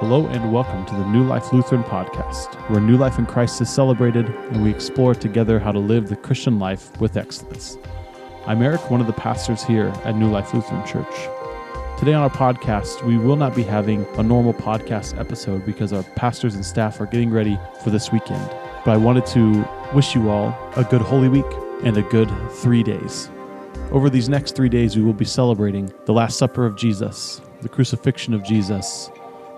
Hello and welcome to the New Life Lutheran podcast, where new life in Christ is celebrated and we explore together how to live the Christian life with excellence. I'm Erik, one of the pastors here at New Life Lutheran Church. Today on our podcast, we will not be having a normal podcast episode because our pastors and staff are getting ready for this weekend. But I wanted to wish you all a good Holy Week and a good three days. Over these next three days, we will be celebrating the Last Supper of Jesus, the crucifixion of Jesus,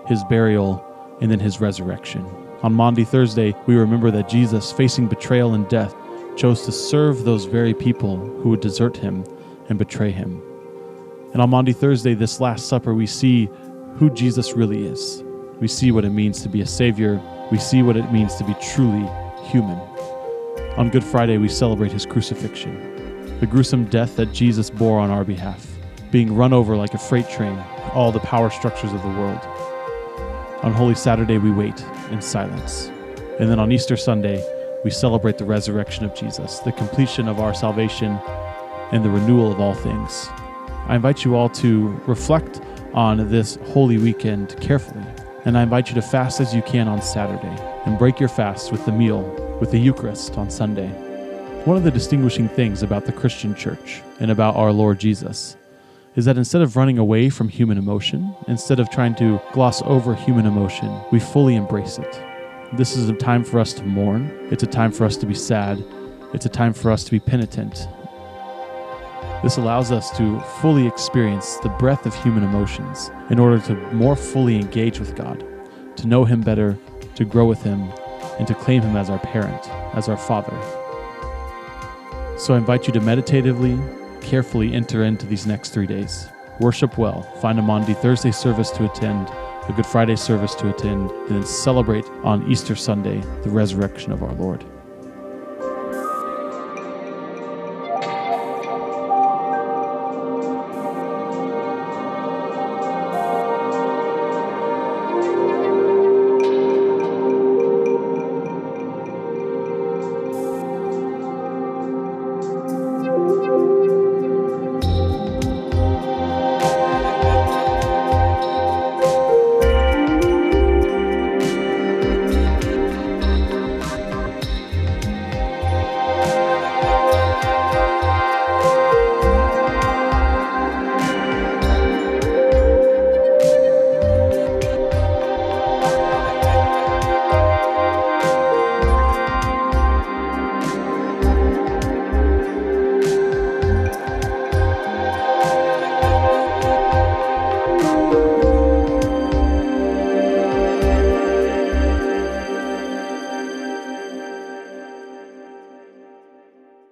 his burial, and then his resurrection. On Maundy Thursday, we remember that Jesus, facing betrayal and death, chose to serve those very people who would desert him and betray him. And on Maundy Thursday, this Last Supper, we see who Jesus really is. We see what it means to be a Savior. We see what it means to be truly human. On Good Friday, we celebrate his crucifixion, the gruesome death that Jesus bore on our behalf, being run over like a freight train, all the power structures of the world. On Holy Saturday, we wait in silence. And then on Easter Sunday, we celebrate the resurrection of Jesus, the completion of our salvation, and the renewal of all things. I invite you all to reflect on this holy weekend carefully, and I invite you to fast as you can on Saturday and break your fast with the meal, with the Eucharist on Sunday. One of the distinguishing things about the Christian church and about our Lord Jesus is that instead of running away from human emotion, instead of trying to gloss over human emotion, we fully embrace it. This is a time for us to mourn. It's a time for us to be sad. It's a time for us to be penitent. This allows us to fully experience the breadth of human emotions in order to more fully engage with God, to know Him better, to grow with Him, and to claim Him as our parent, as our Father. So I invite you to meditatively, carefully enter into these next three days. Worship well, find a Maundy Thursday service to attend, a Good Friday service to attend, and then celebrate on Easter Sunday the resurrection of our Lord.